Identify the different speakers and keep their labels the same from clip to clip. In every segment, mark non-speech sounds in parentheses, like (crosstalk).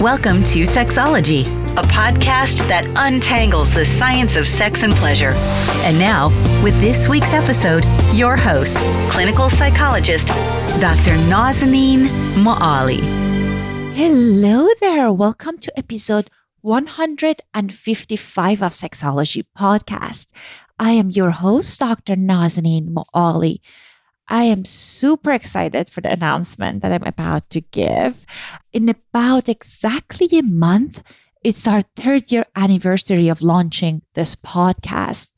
Speaker 1: Welcome to Sexology, a podcast that untangles the science of sex and pleasure. And now, with this week's episode, your host, clinical psychologist, Dr. Nazanin Moali.
Speaker 2: Hello there. Welcome to episode 155 of Sexology Podcast. I am your host, Dr. Nazanin Moali. I am super excited for the announcement that I'm about to give. In about exactly a month, it's our third year anniversary of launching this podcast.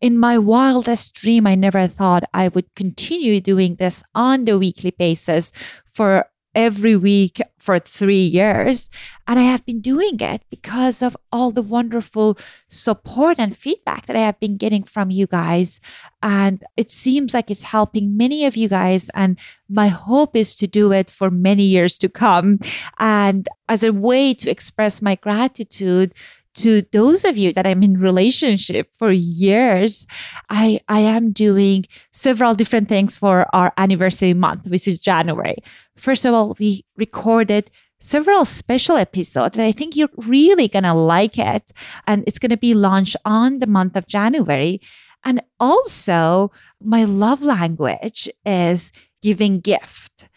Speaker 2: In my wildest dream, I never thought I would continue doing this on the weekly basis for every week for three years. And I have been doing it because of all the wonderful support and feedback that I have been getting from you guys. And it seems like it's helping many of you guys. And my hope is to do it for many years to come. And as a way to express my gratitude to those of you that I'm in relationship for years, I, I am doing several different things for our anniversary month, which is January. First of all, we recorded several special episodes and I think you're really going to like it. And it's going to be launched on the month of January. And also my love language is giving gift.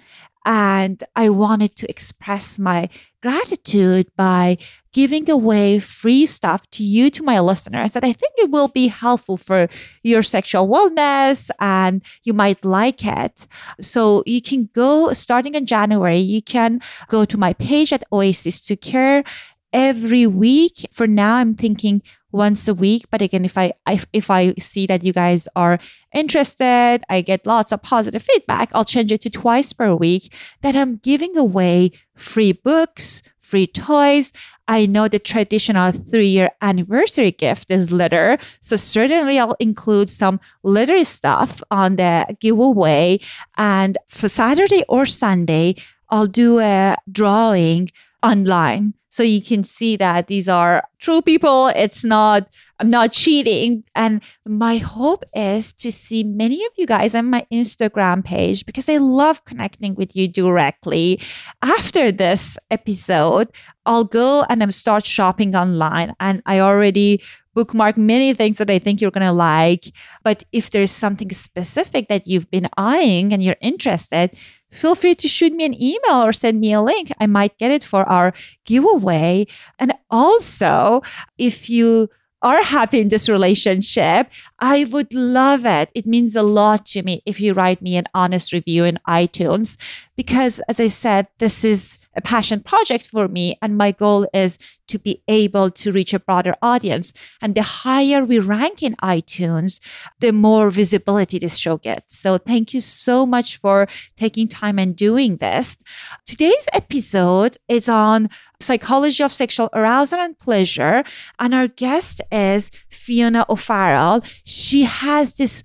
Speaker 2: And I wanted to express my gratitude by giving away free stuff to you, to my listeners, that I think it will be helpful for your sexual wellness and you might like it. So you can go starting in January, you can go to my page at Oasis to Care every week. For now, I'm thinking once a week. But again, if I, I, if I see that you guys are interested, I get lots of positive feedback, I'll change it to twice per week that I'm giving away free books, free toys. I know the traditional three year anniversary gift is litter. So certainly I'll include some litter stuff on the giveaway. And for Saturday or Sunday, I'll do a drawing online so you can see that these are true people. It's not, I'm not cheating. And my hope is to see many of you guys on my Instagram page because I love connecting with you directly. After this episode, I'll go and I'm start shopping online and I already bookmark many things that I think you're going to like. But if there's something specific that you've been eyeing and you're interested, feel free to shoot me an email or send me a link. I might get it for our giveaway. And also, if you are happy in this relationship, I would love it. It means a lot to me if you write me an honest review in iTunes. Because as I said, this is a passion project for me. And my goal is to be able to reach a broader audience. And the higher we rank in iTunes, the more visibility this show gets. So thank you so much for taking time and doing this. Today's episode is on psychology of sexual arousal and pleasure. And our guest is Fiona O'Farrell. She has this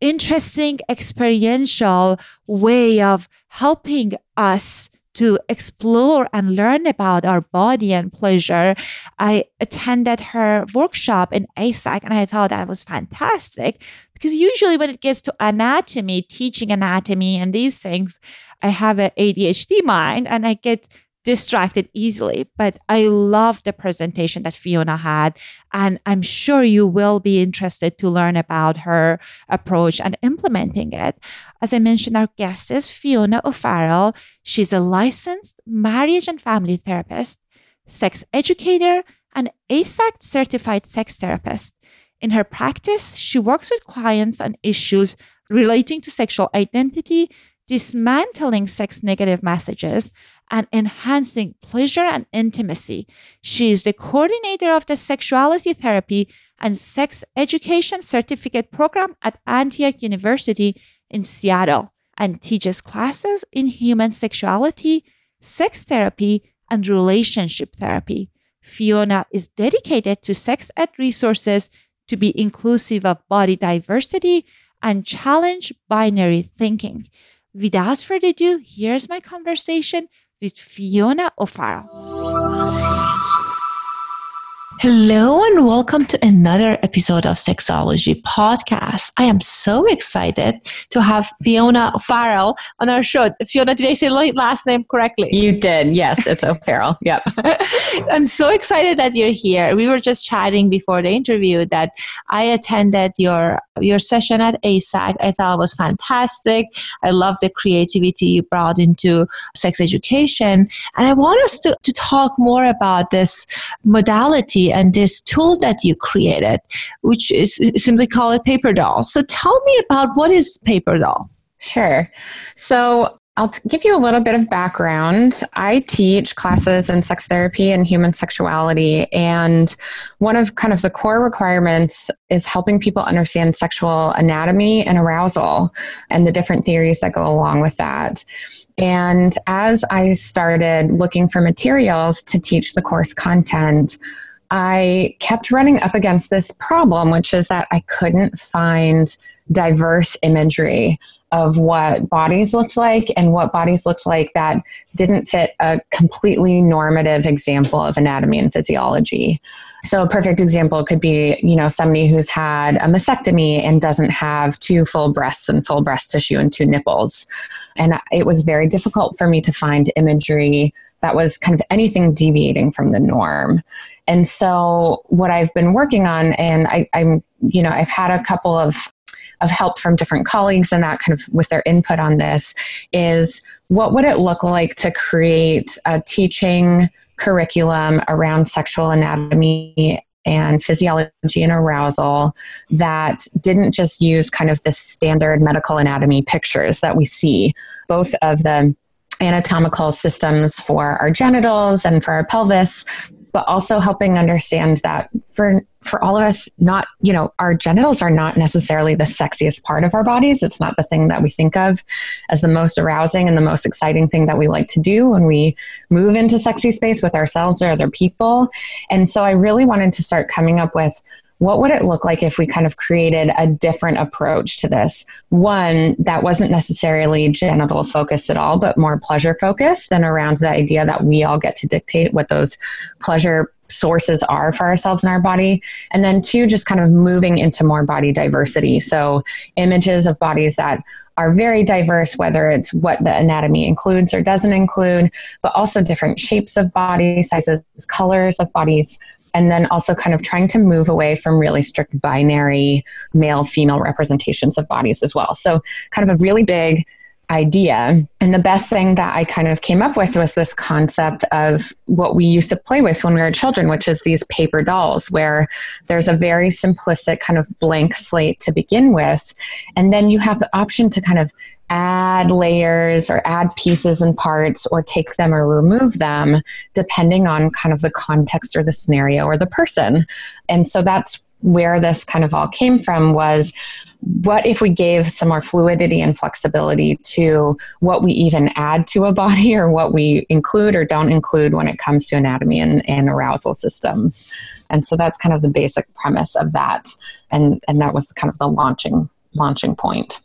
Speaker 2: interesting experiential way of helping us to explore and learn about our body and pleasure. I attended her workshop in AASECT and I thought that was fantastic because usually when it gets to anatomy, teaching anatomy and these things, I have an ADHD mind and I get distracted easily. But I love the presentation that Fiona had. And I'm sure you will be interested to learn about her approach and implementing it. As I mentioned, our guest is Fiona O'Farrell. She's a licensed marriage and family therapist, sex educator, and AASECT certified sex therapist. In her practice, she works with clients on issues relating to sexual identity, dismantling sex negative messages, and enhancing pleasure and intimacy. She is the coordinator of the Sexuality Therapy and Sex Education Certificate Program at Antioch University in Seattle and teaches classes in human sexuality, sex therapy, and relationship therapy. Fiona is dedicated to sex ed resources to be inclusive of body diversity and challenge binary thinking. Without further ado, here's my conversation with Fiona O'Farrell.
Speaker 3: Hello and welcome to another episode of Sexology Podcast. I am so excited to have Fiona Farrell on our show. Fiona, did I say last name correctly?
Speaker 4: You did. Yes, it's O'Farrell. (laughs) Yep.
Speaker 3: I'm so excited that you're here. We were just chatting before the interview that I attended your your session at AASECT. I thought it was fantastic. I love the creativity you brought into sex education. And I want us to, to talk more about this modality and this tool that you created, which is simply call it Paper Doll. So tell me about what is Paper Doll?
Speaker 4: Sure. So I'll give you a little bit of background. I teach classes in sex therapy and human sexuality, and one of kind of the core requirements is helping people understand sexual anatomy and arousal and the different theories that go along with that. And as I started looking for materials to teach the course content, I kept running up against this problem, which is that I couldn't find diverse imagery of what bodies looked like and what bodies looked like that didn't fit a completely normative example of anatomy and physiology. So a perfect example could be, you know, somebody who's had a mastectomy and doesn't have two full breasts and full breast tissue and two nipples. And it was very difficult for me to find imagery that was kind of anything deviating from the norm. And so what I've been working on, and I, I'm, you know, I've had a couple of of help from different colleagues and that kind of with their input on this is what would it look like to create a teaching curriculum around sexual anatomy and physiology and arousal that didn't just use kind of the standard medical anatomy pictures that we see both of the anatomical systems for our genitals and for our pelvis but also helping understand that for for all of us not you know our genitals are not necessarily the sexiest part of our bodies. It's not the thing that we think of as the most arousing and the most exciting thing that we like to do when we move into sexy space with ourselves or other people. And so i really wanted to start coming up with what would it look like if we kind of created a different approach to this? One that wasn't necessarily genital focused at all, but more pleasure focused and around the idea that we all get to dictate what those pleasure sources are for ourselves and our body. And then two, just kind of moving into more body diversity. So images of bodies that are very diverse, whether it's what the anatomy includes or doesn't include, but also different shapes of body, sizes, colors of bodies, and then also kind of trying to move away from really strict binary male female representations of bodies as well. So, kind of a really big idea. And the best thing that I kind of came up with was this concept of what we used to play with when we were children, which is these paper dolls, where there's a very simplistic kind of blank slate to begin with. And then you have the option to kind of add layers or add pieces and parts or take them or remove them depending on kind of the context or the scenario or the person. And so that's where this kind of all came from was what if we gave some more fluidity and flexibility to what we even add to a body or what we include or don't include when it comes to anatomy and, and arousal systems? And so that's kind of the basic premise of that. And and that was kind of the launching launching point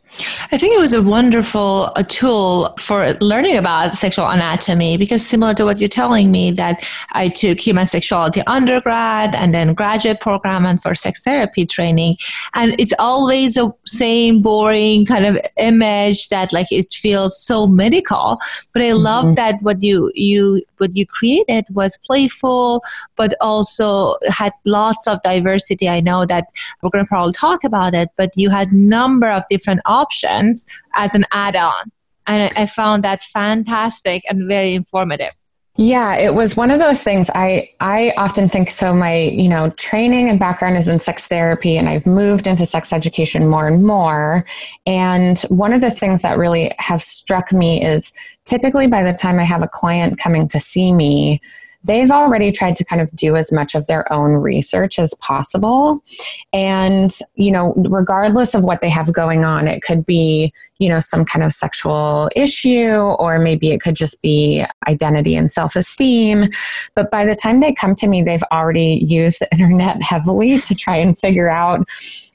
Speaker 3: I think it was a wonderful a tool for learning about sexual anatomy because similar to what you're telling me that I took human sexuality undergrad and then graduate program and for sex therapy training. And it's always the same boring kind of image that like it feels so medical. But I love mm-hmm. that what you you what you created was playful but also had lots of diversity. I know that we're going to probably talk about it but you had number of different options options as an add-on and I, found that fantastic and very informative
Speaker 4: yeah, it was one of those things I I often think so my, you know, training and background is in sex therapy and I've moved into sex education more and more. And one of the things that really have struck me is typically by the time I have a client coming to see me, they've already tried to kind of do as much of their own research as possible. And, you know, regardless of what they have going on, it could be you know, some kind of sexual issue, or maybe it could just be identity and self esteem. But by the time they come to me, they've already used the (laughs) internet heavily to try and figure out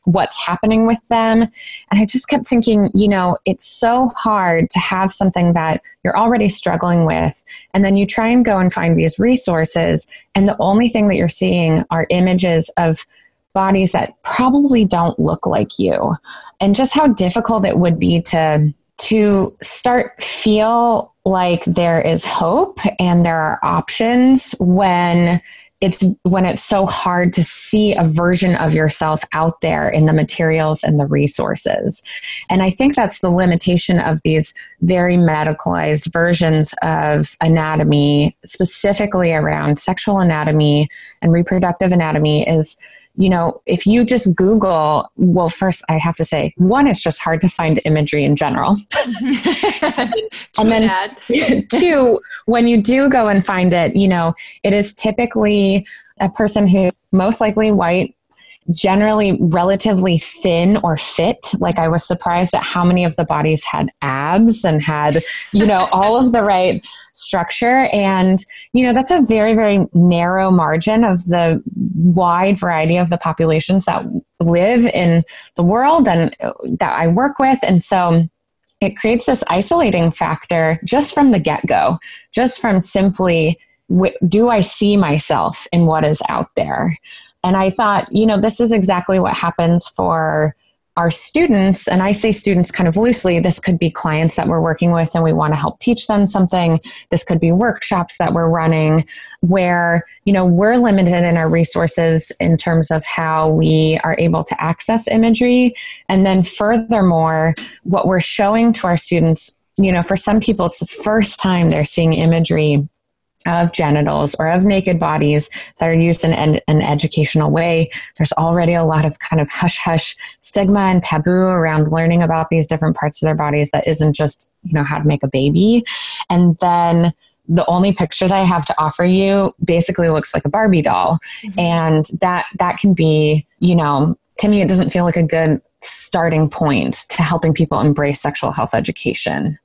Speaker 4: what's happening with them. And I just kept thinking, you know, it's so hard to have something that you're already struggling with, and then you try and go and find these resources, and the only thing that you're seeing are images of bodies that probably don't look like you and just how difficult it would be to to start feel like there is hope and there are options when it's when it's so hard to see a version of yourself out there in the materials and the resources. And I think that's the limitation of these very medicalized versions of anatomy, specifically around sexual anatomy and reproductive anatomy, is you know, if you just Google, well, first I have to say, one, it's just hard to find imagery in general. (laughs) (laughs) and then (laughs) two, when you do go and find it, you know, it is typically a person who most likely white generally relatively thin or fit. Like I was surprised at how many of the bodies had abs and had, you know, (laughs) all of the right structure. And, you know, that's a very, very narrow margin of the wide variety of the populations that live in the world and uh, that I work with. And so, it creates this isolating factor just from the get go, just from simply, do I see myself in what is out there? And I thought, you know, this is exactly what happens for our students. And I say students kind of loosely. This could be clients that we're working with and we want to help teach them something. This could be workshops that we're running where, you know, we're limited in our resources in terms of how we are able to access imagery. And then furthermore, what we're showing to our students, you know, for some people, it's the first time they're seeing imagery of genitals or of naked bodies that are used in an, an, educational way. There's already a lot of kind of hush hush stigma and taboo around learning about these different parts of their bodies that isn't just, you know, how to make a baby. And then the only picture that I have to offer you basically looks like a Barbie doll. Mm-hmm. And that that can be, you know, to me it doesn't feel like a good starting point to helping people embrace sexual health education.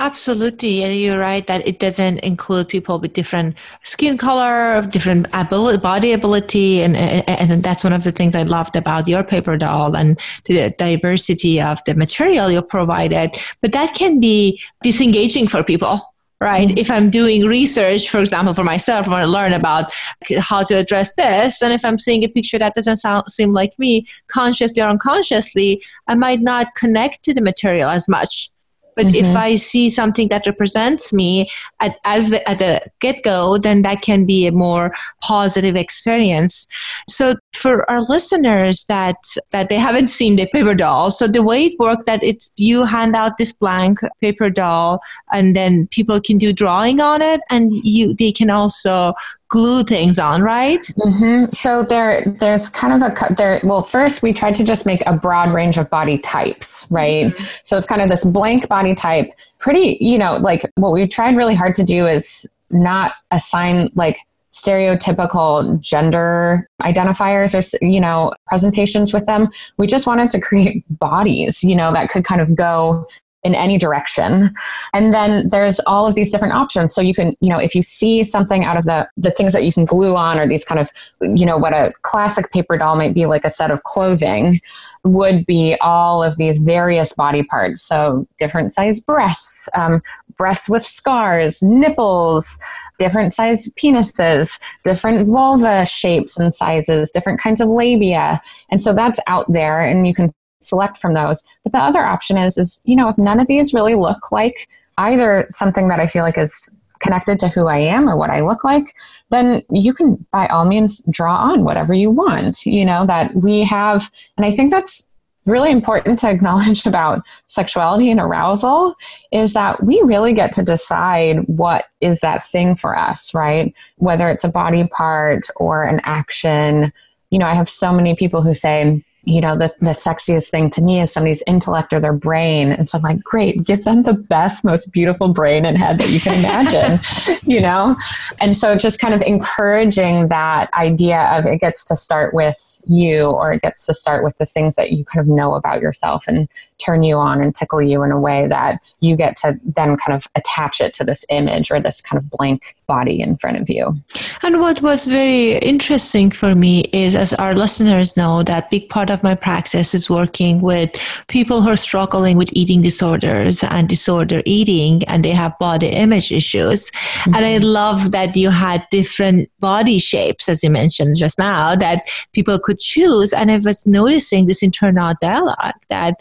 Speaker 3: Absolutely. And you're right that it doesn't include people with different skin color, different ability, body ability. And, and, and that's one of the things I loved about your paper doll and the diversity of the material you provided. But that can be disengaging for people right? Mm-hmm. If I'm doing research, for example, for myself, I want to learn about how to address this, and if I'm seeing a picture that doesn't sound, seem like me, consciously or unconsciously, I might not connect to the material as much but mm-hmm. if I see something that represents me at, as the, at the get go, then that can be a more positive experience. So for our listeners that that they haven't seen the paper doll, so the way it worked that it's you hand out this blank paper doll, and then people can do drawing on it, and you they can also glue things on, right?
Speaker 4: Mm-hmm. So there, there's kind of a there. Well, first we tried to just make a broad range of body types, right? Mm-hmm. So it's kind of this blank body type. Pretty, you know, like what we tried really hard to do is not assign like stereotypical gender identifiers or you know presentations with them we just wanted to create bodies you know that could kind of go in any direction. And then there's all of these different options. So you can, you know, if you see something out of the the things that you can glue on or these kind of, you know, what a classic paper doll might be like a set of clothing would be all of these various body parts. So different size breasts, um, breasts with scars, nipples, different size penises, different vulva shapes and sizes, different kinds of labia. And so that's out there and you can select from those. But the other option is, is, you know, if none of these really look like either something that I feel like is connected to who I am or what I look like, then you can by all means draw on whatever you want. You know, that we have, and I think that's really important to acknowledge (laughs) about sexuality and arousal is that we really get to decide what is that thing for us, right? Whether it's a body part or an action. You know, I have so many people who say, you know, the, the sexiest thing to me is somebody's intellect or their brain. And so I'm like, great, give them the best, most beautiful brain and head that you can imagine, (laughs) you know? And so just kind of encouraging that idea of it gets to start with you or it gets to start with the things that you kind of know about yourself and turn you on and tickle you in a way that you get to then kind of attach it to this image or this kind of blank body in front of you.
Speaker 3: And what was very interesting for me is, as our listeners know, that big part of my practice is working with people who are struggling with eating disorders and disorder eating, and they have body image issues. Mm-hmm. And I love that you had different body shapes, as you mentioned just now, that people could choose. And I was noticing this internal dialogue that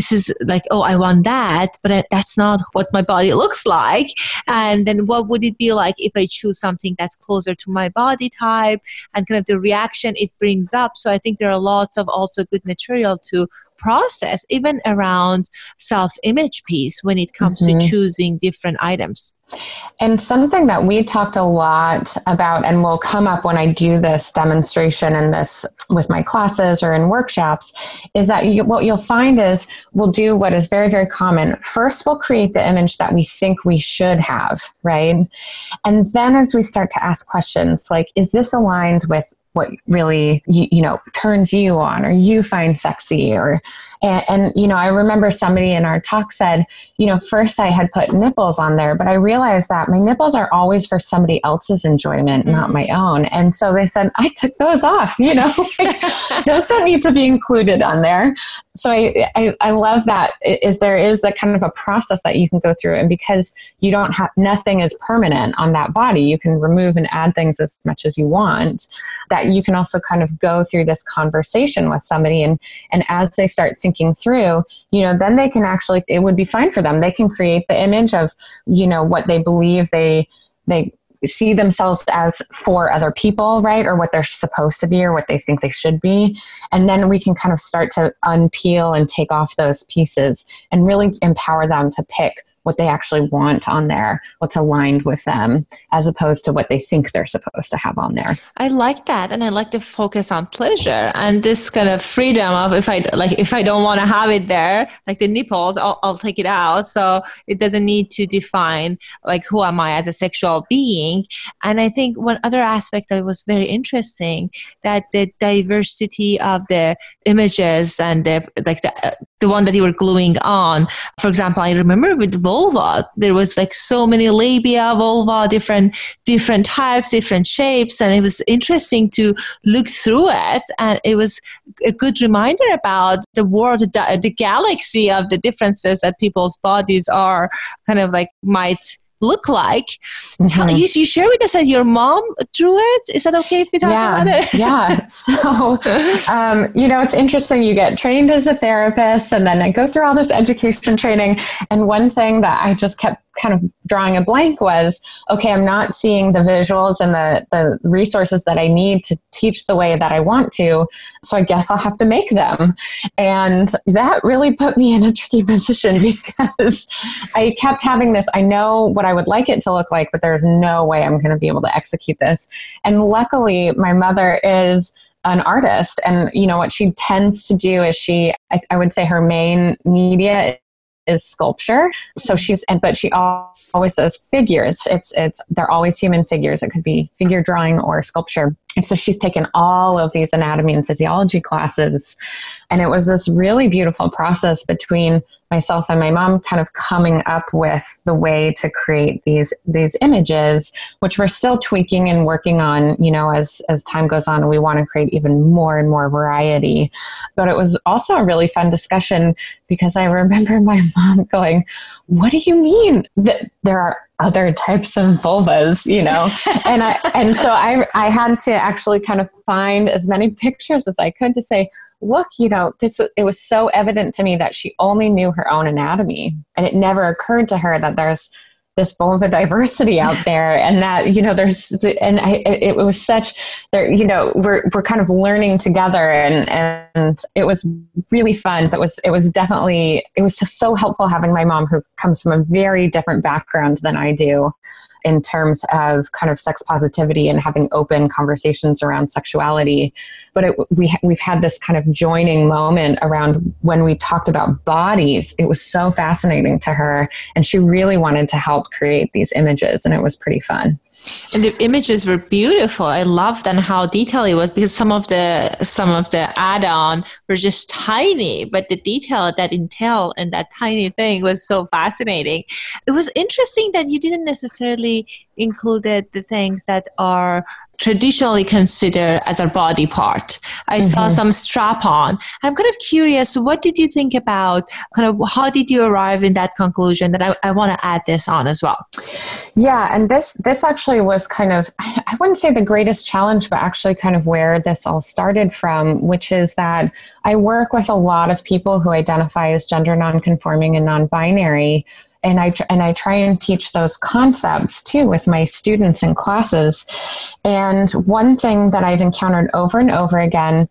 Speaker 3: this is like, oh, I want that, but that's not what my body (laughs) looks like. And then what would it be like if I choose something that's closer to my body type and kind of the reaction it brings up? So I think there are lots of also good material to process even around self image piece when it comes mm-hmm. to choosing different items.
Speaker 4: And something that we talked a lot about and will come up when I do this demonstration and this with my classes or in workshops is that you, what you'll find is we'll do what is very, very common. First, we'll create the image that we think we should have, right? And then as we start to ask questions like, is this aligned with what really you, you, know turns you on or you find sexy or and, and, you know i remember somebody in our talk said you know first i had put nipples on there but i realized that my nipples are always for somebody else's enjoyment mm-hmm. not my own. And so they said i took those off you know (laughs) those don't need to be included on there. So I, I i love that is there is that kind of a process that you can go through. And because you don't have nothing is permanent on that body you can remove and add things as much as you want that that you can also kind of go through this conversation with somebody. And and as they start thinking through you know then they can actually it would be fine for them they can create the image of you know what they believe they they see themselves as for other people, right? Or what they're supposed to be or what they think they should be. And then we can kind of start to unpeel and take off those pieces and really empower them to pick what they actually want on there, what's aligned with them, as opposed to what they think they're supposed to have on there.
Speaker 3: I like that, and I like to focus on pleasure and this kind of freedom of if I like if I don't want to have it there, like the nipples, I'll, I'll take it out. So it doesn't need to define like who am I as a sexual being. And I think one other aspect that was very interesting that the diversity of the images and the like the the one that you were gluing on. For example, I remember with vulva, there was like so many labia, vulva, different different types, different shapes, and it was interesting to look through it. And it was a good reminder about the world, the, the galaxy of the differences that people's bodies are kind of like might look like. Mm-hmm. You, you share with us that your mom drew it. Is that okay if we talk
Speaker 4: yeah,
Speaker 3: about it? (laughs)
Speaker 4: yeah. So, (laughs) um, you know, it's interesting. You get trained as a therapist and then I go through all this education training. And one thing that I just kept kind of drawing a blank was okay i'm not seeing the visuals and the, the resources that i need to teach the way that i want to so i guess i'll have to make them. And that really put me in a (laughs) tricky position (laughs) because i kept having this i know what i would like it to look like but there's no way i'm going to be able to execute this. And luckily my mother is an artist and you know what she tends to do is she I, I would say her main media is sculpture. So mm-hmm. she's, and but she always does figures. It's it's they're always human figures. It could be figure drawing or sculpture. And so she's taken all of these anatomy and physiology classes, and it was this really beautiful process between myself and my mom kind of coming up with the way to create these these images which we're still tweaking and working on you know as as time goes on we want to create even more and more variety. But it was also a really fun discussion because i remember (laughs) my mom going what do you mean that there are other types of vulvas, you know. (laughs) and I and so I I had to actually kind of find as many pictures as I could to say, look, you know, this it was so evident to me that she only knew her own anatomy, and it never occurred to her that there's this vulva (laughs) diversity out there and that you know there's and I, it was such there you know we're we're kind of learning together and and it was really fun but was it was definitely it was so helpful having my mom who comes from a very different background than I do in terms of kind of sex positivity and having open conversations around sexuality. But it, we, we've had this kind of joining moment around when we talked about bodies. It was so fascinating to her, and she really wanted to help create these images, and it was pretty fun
Speaker 3: and the images were beautiful. I loved and how detailed it was because some of the some of the add-on were just tiny but the detail that entailed and that tiny thing was so fascinating. It was interesting that you didn't necessarily included the things that are traditionally considered as a body part. I mm-hmm. saw some strap on. I'm kind of curious, what did you think about kind of how did you arrive in that conclusion that I, I want to add this on as well?
Speaker 4: Yeah, and this this actually was kind of I wouldn't say the greatest challenge, but actually kind of where this all started from, which is that I work with a lot of people who identify as gender nonconforming and non-binary and I and I try and teach those concepts too with my students in classes. And one thing that I've encountered over and over again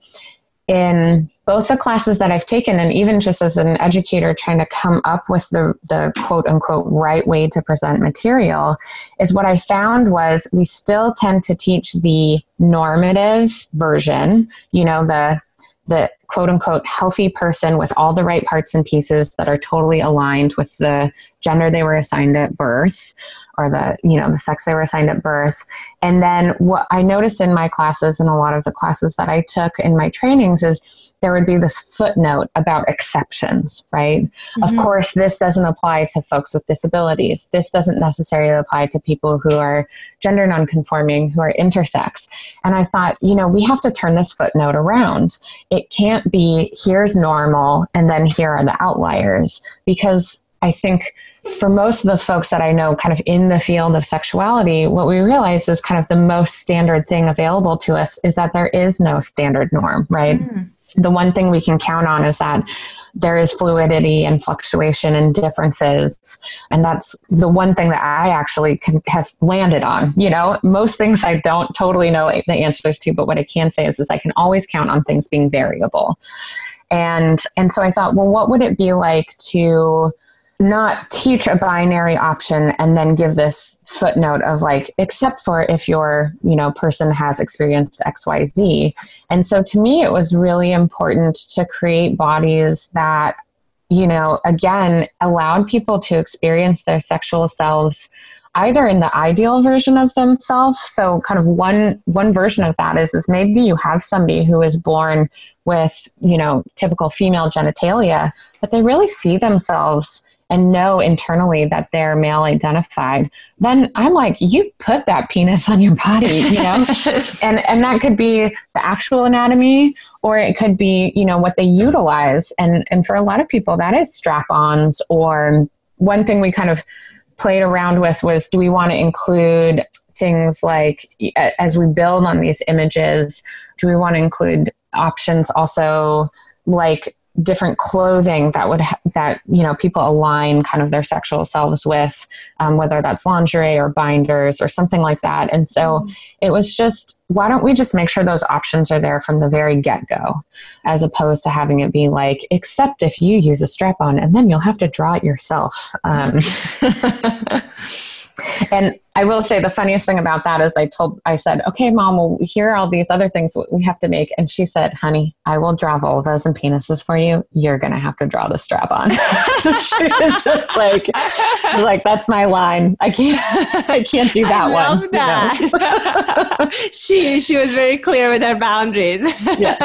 Speaker 4: in both the classes that I've taken and even just as an educator trying to come up with the, the quote unquote right way to present material is what I found was we still tend to teach the normative version, you know, the the quote unquote healthy person with all the right parts and pieces that are totally aligned with the gender they were assigned at birth or the you know the sex they were assigned at birth. And then what i noticed in my classes and a lot of the classes that i took in my trainings is there would be this footnote about exceptions right? Mm-hmm. of course this doesn't apply to folks with disabilities. This doesn't necessarily apply to people who are gender nonconforming who are intersex. And i thought you know we have to turn this footnote around. It can't be here's normal and then here are the outliers. Because i think for most of the folks that I know kind of in the field of sexuality, what we realize is kind of the most standard thing available to us is that there is no standard norm, right? Mm. The one thing we can count on is that there is fluidity and fluctuation and differences. And that's the one thing that I actually can have landed on. You know, most things I don't totally know the answers to, but what I can say is, is I can always count on things being variable. And and so I thought, well, what would it be like to not teach a binary option and then give this footnote of like except for if your you know person has experienced xyz and so to me it was really important to create bodies that you know again allowed people to experience their sexual selves either in the ideal version of themselves. So kind of one one version of that is is maybe you have somebody who is born with you know typical female genitalia but they really see themselves and know internally that they're male identified, then I'm like, you put that penis on your body, you know? (laughs) and and that could be the actual anatomy or it could be, you know, what they utilize. And and for a lot of people that is strap-ons or one thing we kind of played around with was do we want to include things like as we build on these images, do we want to include options also like different clothing that would ha- that you know people align kind of their sexual selves with um, whether that's lingerie or binders or something like that and so mm-hmm. it was just why don't we just make sure those options are there from the very get-go as opposed to having it be like except if you use a strap on and then you'll have to draw it yourself um, (laughs) (laughs) and I will say the funniest thing about that is I told, I said, okay, mom, well, here are all these other things we have to make. And she said, honey, I will draw vulvas and penises for you. You're going to have to draw the strap on. (laughs) she was just like, like, that's my line. I can't, (laughs) I can't do that
Speaker 3: I
Speaker 4: one.
Speaker 3: That. You (laughs) know? she, she was very clear with her boundaries. Yeah.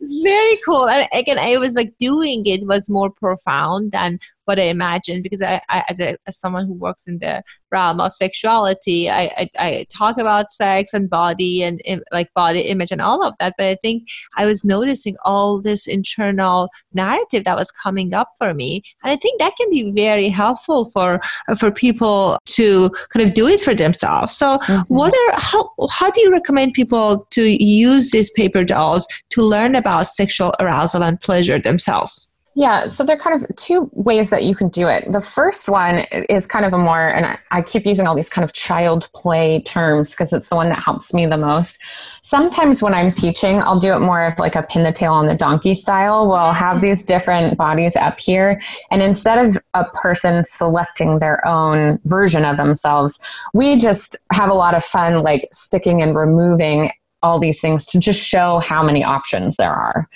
Speaker 3: it's very cool. And again, I was like doing it was more profound than what I imagine because I, I as, a, as someone who works in the realm of sexuality, I, I, I talk about sex and body and like body image and all of that. But I think I was noticing all this internal narrative that was coming up for me, and I think that can be very helpful for for people to kind of do it for themselves. So, mm-hmm. what are how how do you recommend people to use these paper dolls to learn about sexual arousal and pleasure themselves?
Speaker 4: Yeah, so there are kind of two ways that you can do it. The first one is kind of a more, and I, I keep using all these kind of child play terms because it's the one that helps me the most. Sometimes when I'm teaching, I'll do it more of like a pin the tail on the donkey style. We'll have mm-hmm. these different bodies up here, and instead of a person selecting their own version of themselves, we just have a lot of fun like sticking and removing all these things to just show how many options there are.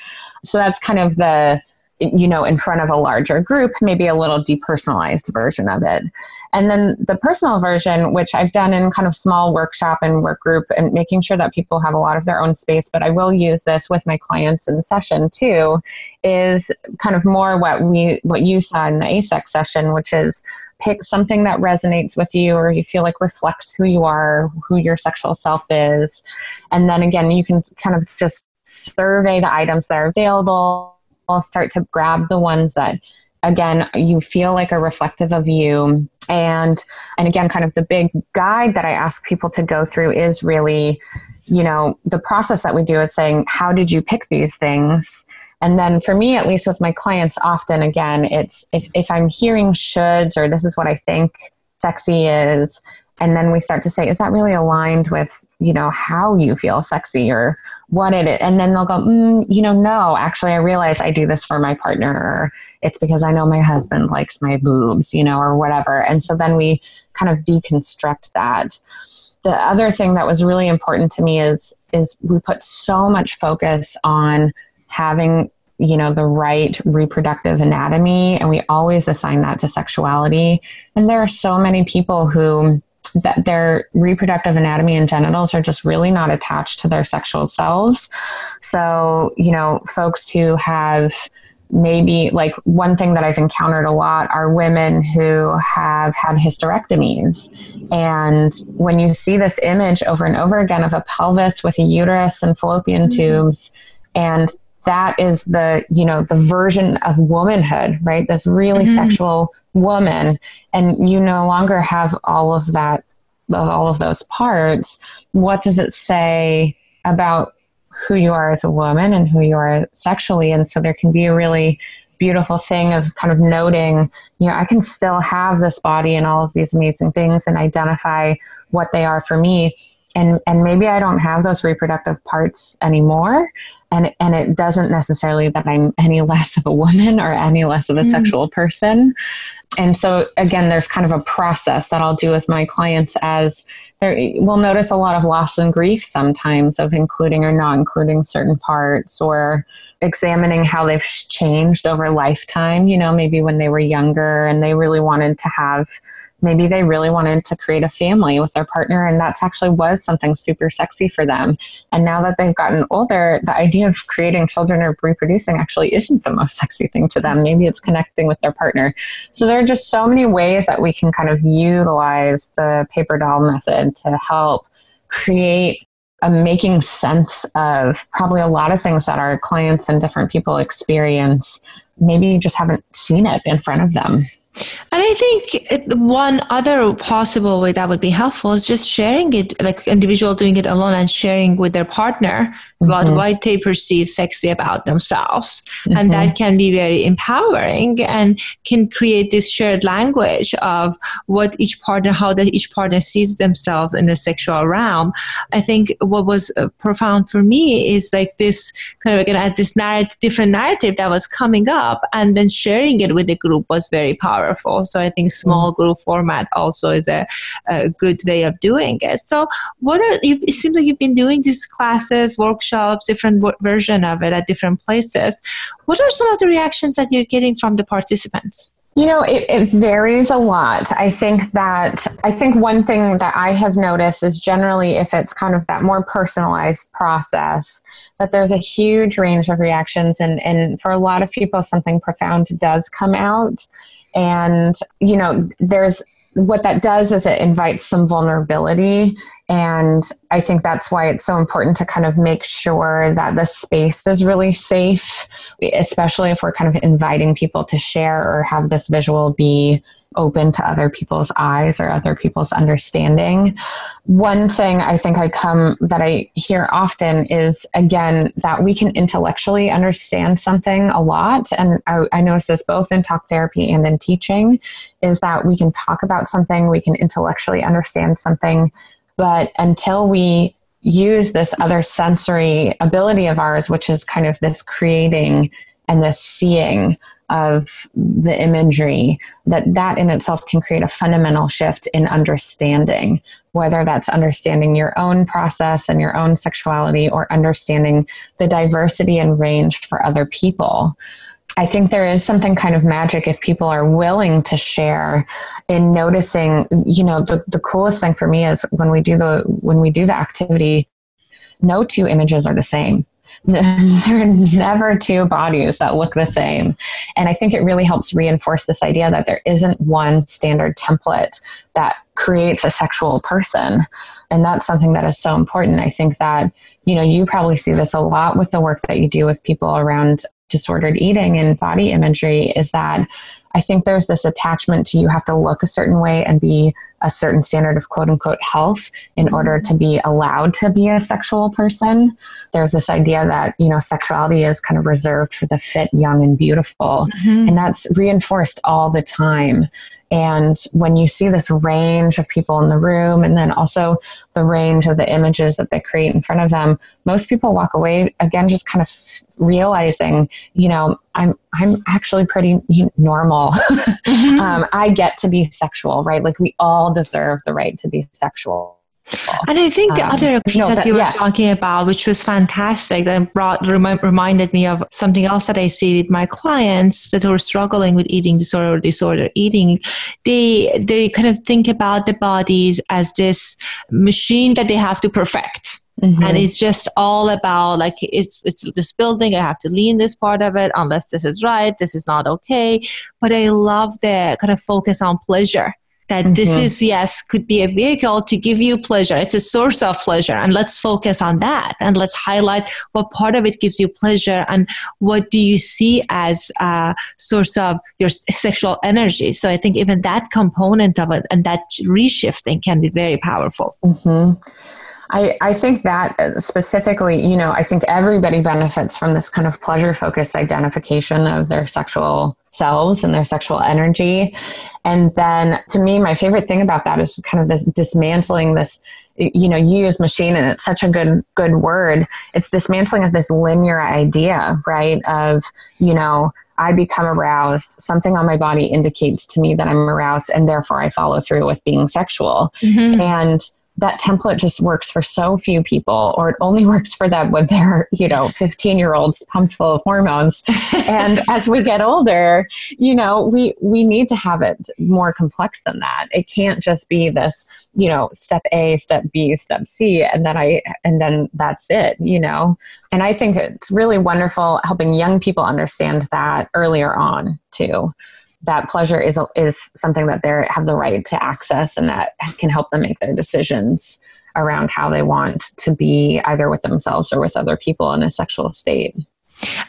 Speaker 4: So that's kind of the you know, in front of a larger group, maybe a little depersonalized version of it. And then the personal version, which I've done in kind of small workshop and work group and making sure that people have a lot of their own space, but I will use this with my clients in session too, is kind of more what we what you saw in the AASECT session, which is pick something that resonates with you or you feel like reflects who you are, who your sexual self is. And then again, you can kind of just survey the items that are available I'll start to grab the ones that again you feel like are reflective of you. And and again kind of the big guide that i ask people to go through is really you know the process that we do is saying how did you pick these things? And then for me at least with my clients often again it's if, if i'm hearing shoulds or this is what i think sexy is and then we start to say is that really aligned with you know how you feel sexy or what it is and then they'll go mm, you know no actually i realize i do this for my partner. Or it's because i know my husband likes my boobs you know or whatever. And so then we kind of deconstruct that. The other thing that was really important to me is is we put so much focus on having you know the right reproductive anatomy and we always assign that to sexuality. And there are so many people who that their reproductive anatomy and genitals are just really not attached to their sexual selves. So, you know, folks who have maybe like one thing that I've encountered a lot are women who have had hysterectomies. And when you see this image over and over again of a pelvis with a uterus and fallopian mm-hmm. tubes, and that is the, you know, the version of womanhood, right? This really mm-hmm. sexual woman and you no longer have all of that all of those parts what does it say about who you are as a woman and who you are sexually? And so there can be a really beautiful thing of kind of noting you know i can still have this body and all of these amazing things and identify what they are for me and and maybe i don't have those reproductive parts anymore and and it doesn't necessarily that I'm any (laughs) less of a woman or any less of a mm. sexual person. And so again, there's kind of a process that I'll do with my clients as we'll notice a lot of loss and grief sometimes of including or not including certain parts or examining how they've changed over lifetime. You know, maybe when they were younger and they really wanted to have maybe they really wanted to create a family with their partner and that's actually was something super sexy for them. And now that they've gotten older the idea of creating children or reproducing actually isn't the most (laughs) sexy thing to them. Maybe it's connecting with their partner. So there are just so many ways that we can kind of utilize the paper doll method to help create a making sense of probably a lot of things that our clients and different people experience. Maybe you just haven't seen it in front of them
Speaker 3: and I think one other possible way that would be helpful is just sharing it, like individual doing it alone and sharing with their partner mm-hmm. about what they perceive sexy about themselves. Mm-hmm. And that can be very empowering and can create this shared language of what each partner, how that each partner sees themselves in the sexual realm. I think what was uh, profound for me is like this kind of again, this narrative, different narrative that was coming up and then sharing it with the group was very powerful. So I think small mm. group format also is a, a good way of doing it. So what are you, it seems like you've been doing these classes, workshops, different w- version of it at different places. What are some of the reactions that you're getting from the participants?
Speaker 4: You know, it, it, varies a lot. I think that, I think one thing that I have noticed is generally if it's kind of that more personalized process, that there's a huge range of reactions. And, and for a lot of people, something profound does come out. And, you know, there's what that does is it invites some vulnerability. And I think that's why it's so important to kind of make sure that the space is really safe, especially if we're kind of inviting people to share or have this visual be open to other people's eyes or other people's understanding. One thing I think I come that I hear often is again that we can intellectually understand something a lot. And I, I notice this both in talk therapy and in teaching is that we can talk about something, we can intellectually understand something, but until we use this other sensory ability of ours, which is kind of this creating and the seeing of the imagery that that in itself can create a fundamental shift in understanding whether that's understanding your own process and your own sexuality or understanding the diversity and range for other people I think there is something kind of magic if people are willing to share in noticing, you know, the, the coolest thing for me is when we do the when we do the activity, no two images are the same. (laughs) there are never two bodies that look the same. And I think it really helps reinforce this idea that there isn't one standard template that creates a sexual person. And that's something that is so important. I think that, you know, you probably see this a lot with the work that you do with people around disordered eating and body imagery is that I think there's this attachment to you have to look a certain way and be a certain standard of quote unquote health in order to be allowed to be a sexual person. There's this idea that, you know, sexuality is kind of reserved for the fit, young, and beautiful. Mm-hmm. And that's reinforced all the time. And when you see this range of people in the room, and then also the range of the images that they create in front of them, most people walk away again just kind of realizing, you know, I'm I'm actually pretty normal. (laughs) Mm-hmm. um, I get to be sexual, right? Like we all deserve the right to be sexual.
Speaker 3: And I think the um, other piece no, that, that, you were yeah. talking about, which was fantastic, that brought remi- reminded me of something else that I see with my clients that are struggling with eating disorder or disorder eating. They they kind of think about the bodies as this machine that they have to perfect. Mm-hmm. And it's just all about like it's it's this building. I have to lean this part of it unless this is right. This is not okay. But I love the kind of focus on pleasure that mm-hmm. this is yes could be a vehicle to give you pleasure. It's a source of pleasure. And let's focus on that. And let's highlight what part of it gives you pleasure and what do you see as a source of your sexual energy. So i think even that component of it and that reshifting can be very powerful.
Speaker 4: Mm-hmm. I, I think that uh, specifically, you know, I think everybody benefits from this kind of pleasure focused identification of their sexual selves and their sexual energy. And then to me, my favorite thing about that is kind of this dismantling this, you know, you use machine and it's such a good, good word. It's dismantling of this linear idea, right? Of, you know, I become aroused, something on my body indicates to me that I'm aroused, and therefore I follow through with being sexual. Mm-hmm. And that template just works for so few people or it only (laughs) works for them when they're you know 15 year olds pumped full of hormones. (laughs) And as we get older you know we we need to have it more complex than that. It can't just be this you know step a step b step c and then i and then that's it you know? And i think it's really wonderful helping young people understand that earlier on too that pleasure is is something that they have the right to access and that can help them make their decisions around how they want to be either with themselves or with other people in a sexual state.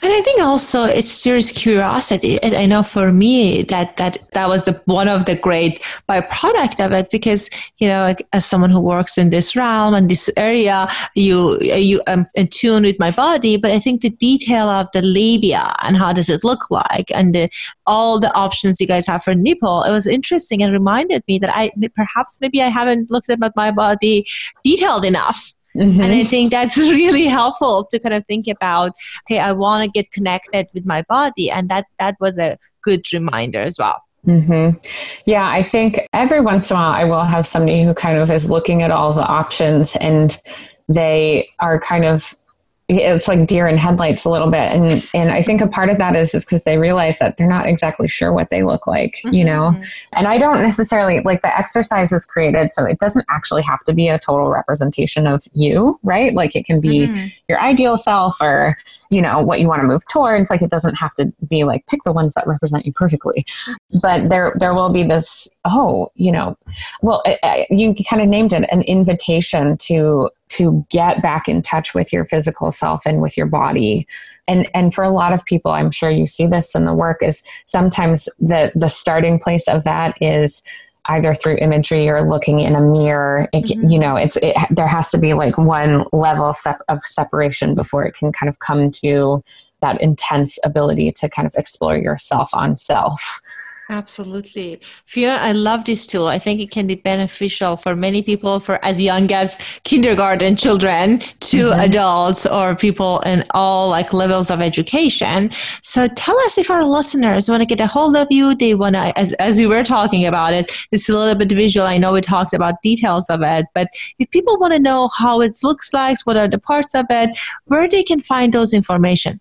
Speaker 3: And I think also it stirs curiosity. And I know for me that that that was the one of the great byproduct of it because you know as someone who works in this realm and this area, you you am in tune with my body. But I think the detail of the labia and how does it look like and the, all the options you guys have for nipple, it was interesting and reminded me that I perhaps maybe I haven't looked at my body detailed enough Mm-hmm. And I think that's (laughs) really helpful to kind of think about, okay, I want to get connected with my body. And that, that was a good reminder as well.
Speaker 4: Mm-hmm. Yeah, I think every once in a while I will have somebody who kind of is looking at all the options and they are kind of it's like deer in headlights a little bit. And and i think a part of that is is because they realize that they're not exactly sure what they look like mm-hmm. you know? And i don't necessarily like the exercise is created so it doesn't actually have to be a total representation of you right? Like it can be mm-hmm. your ideal self or you know what you want to move towards. Like it doesn't have to be like pick the ones that represent you perfectly. But there there will be this oh you know well I, I, you kind of named it an invitation to to get back in touch with your physical self and with your body. And and for a lot of people i'm sure you see this in the work is sometimes the the starting place of that is either through imagery or looking in a mirror. It, mm-hmm. you know it's it, there has to be like one level sep- of separation before it can kind of come to that intense ability to kind of explore yourself on self
Speaker 3: Absolutely. Fiona, I love this tool. I think it can be beneficial for many people, for as young as kindergarten children to mm-hmm. adults or people in all like levels of education. So tell us if our listeners want to get a hold of you, they want to, as, as we were talking about it, it's a little bit visual. I know we talked about details of it, but if people want to know how it looks like, what are the parts of it, where they can find those information.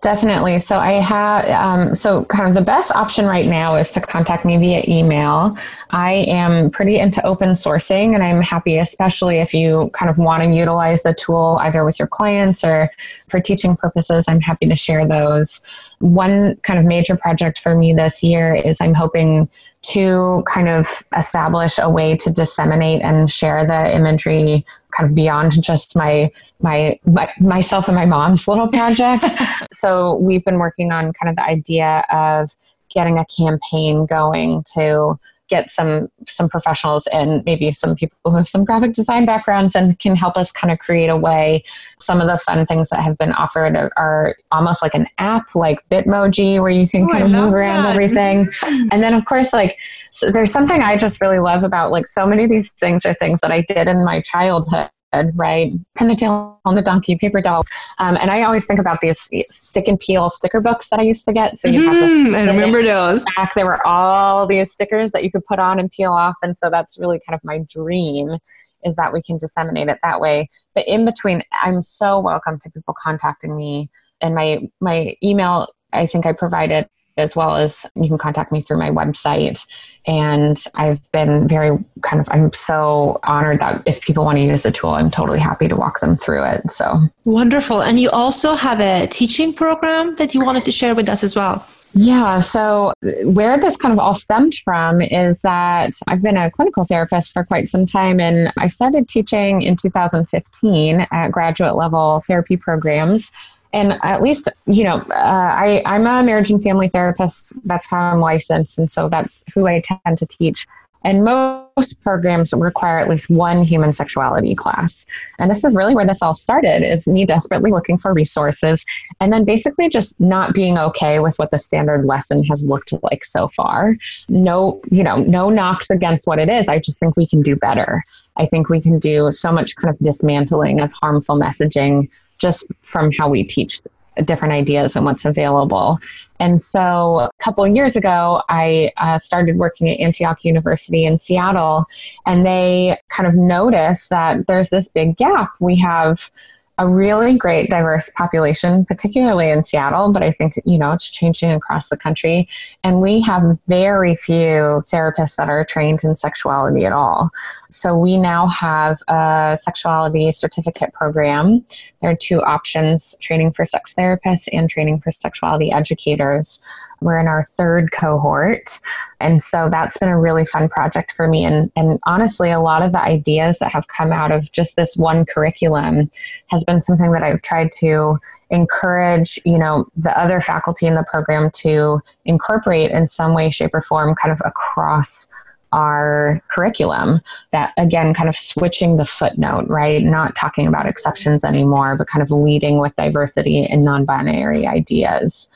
Speaker 4: Definitely. So I have, um, so kind of the best option right now is to contact me via email. I am pretty into open sourcing and I'm happy, especially if you kind of want to utilize the tool either with your clients or for teaching purposes. I'm happy to share those. One kind of major project for me this year is I'm hoping to kind of establish a way to disseminate and share the imagery kind of beyond just my my, my myself and my mom's little project. (laughs) so we've been working on kind of the idea of getting a campaign going to get some some professionals and maybe some people who have some graphic design backgrounds and can help us kind of create a way. Some of the fun things that have been offered are, are almost like an app like bitmoji where you can oh, kind of move around that. everything. (laughs) And then of course like so there's something i just really love about like so many of these things are things that i did in my childhood right? Pin the tail on the donkey, paper doll. Um, and I always think about these stick and peel sticker books that I used to get. So you
Speaker 3: mm, have mm-hmm, I remember those.
Speaker 4: Back there were all these stickers that you could put on and peel off, and so that's really kind of my dream is that we can disseminate it that way. But in between, I'm so welcome to people contacting me, and my my email I think I provided as well as you can contact me through my website. And I've been very kind of, I'm so honored that if people want to use the tool, I'm totally happy to walk them through it. So
Speaker 3: wonderful. And you also have a teaching program that you wanted to share with us as well.
Speaker 4: Yeah. So, where this kind of all stemmed from is that I've been a clinical therapist for quite some time, and I started teaching in 2015 at graduate level therapy programs and at least you know uh, I, i'm a marriage and family therapist. That's how i'm licensed. And so that's who i tend to teach. And most programs require at least one human sexuality class. And this is really where this all started is me desperately looking for resources and then basically just not being okay with what the standard lesson has looked like so far. No you know no knocks against what it is. I just think we can do better. I think we can do so much kind of dismantling of harmful messaging just from how we teach different ideas and what's available. And so a couple of years ago, I uh, started working at Antioch University in Seattle, and they kind of noticed that there's this big gap. We have a really great diverse population, particularly in Seattle, but I think, you know, it's changing across the country. And we have very few therapists that are trained in sexuality at all. So we now have a sexuality certificate program. There are two options training for sex therapists and training for sexuality educators. We're in our third cohort. And so that's been a really fun project for me. And, and honestly, a lot of the ideas that have come out of just this one curriculum has been something that I've tried to encourage, you know, the other faculty in the program to incorporate in some way, shape, or form kind of across our curriculum. That again kind of switching the footnote right? Not talking about exceptions anymore but kind of leading with diversity and non-binary ideas.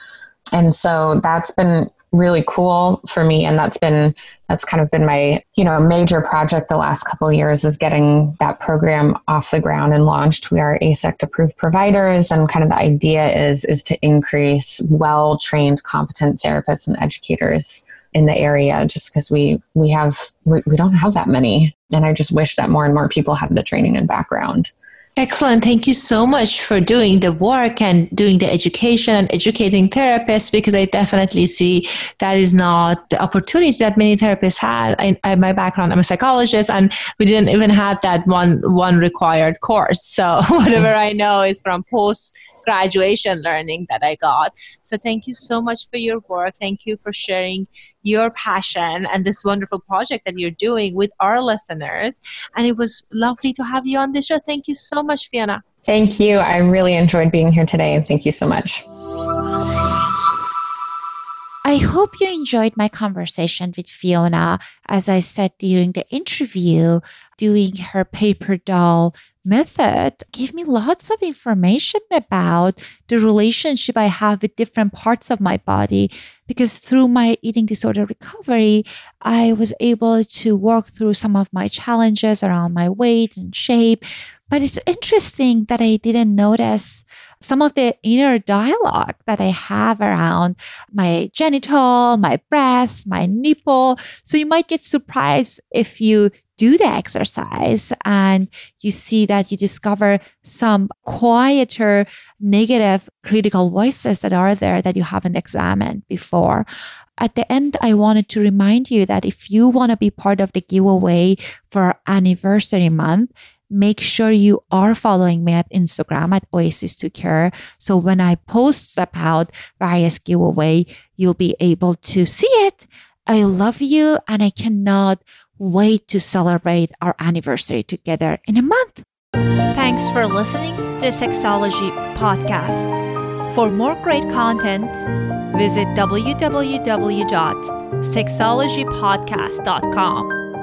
Speaker 4: And so that's been really cool for me and that's been that's kind of been my you know major project the last couple years is getting that program off the ground and launched. We are AASECT approved providers and kind of the idea is is to increase well trained competent therapists and educators in the area just because we we have we, we don't have that many. And i just wish that more and more people have the training and background
Speaker 3: Excellent. Thank you so much for doing the work and doing the education and educating therapists because I definitely see that is not the opportunity that many therapists had. I, I, my background, I'm a psychologist and we didn't even have that one, one required course. So (laughs) whatever mm. I know is from post graduation learning that I got. So thank you so much for your work. Thank you for sharing your passion and this wonderful project that you're doing with our listeners. And it was lovely to have you on the show. Thank you so much, Fiona.
Speaker 4: Thank you. I really enjoyed being here today. And thank you so much.
Speaker 2: I hope you enjoyed my conversation with Fiona. As I said during the interview, doing her paper doll method gave me lots of information about the relationship I have with different parts of my body. Because through my eating disorder recovery, I was able to work through some of my challenges around my weight and shape. But it's interesting that I didn't notice some of the inner dialogue that I have around my genital, my breast, my nipple. So you might get surprised if you do the exercise and you see that you discover some quieter negative critical voices that are there that you haven't examined before. At the end, I wanted to remind you that if you want to be part of the giveaway for anniversary month, make sure you are following me at Instagram at Oasis to Care. So when I post about various giveaway, you'll be able to see it. I love you and I cannot wait to celebrate our anniversary together in a month.
Speaker 5: Thanks for listening to Sexology Podcast. For more great content, visit www.sexologypodcast.com.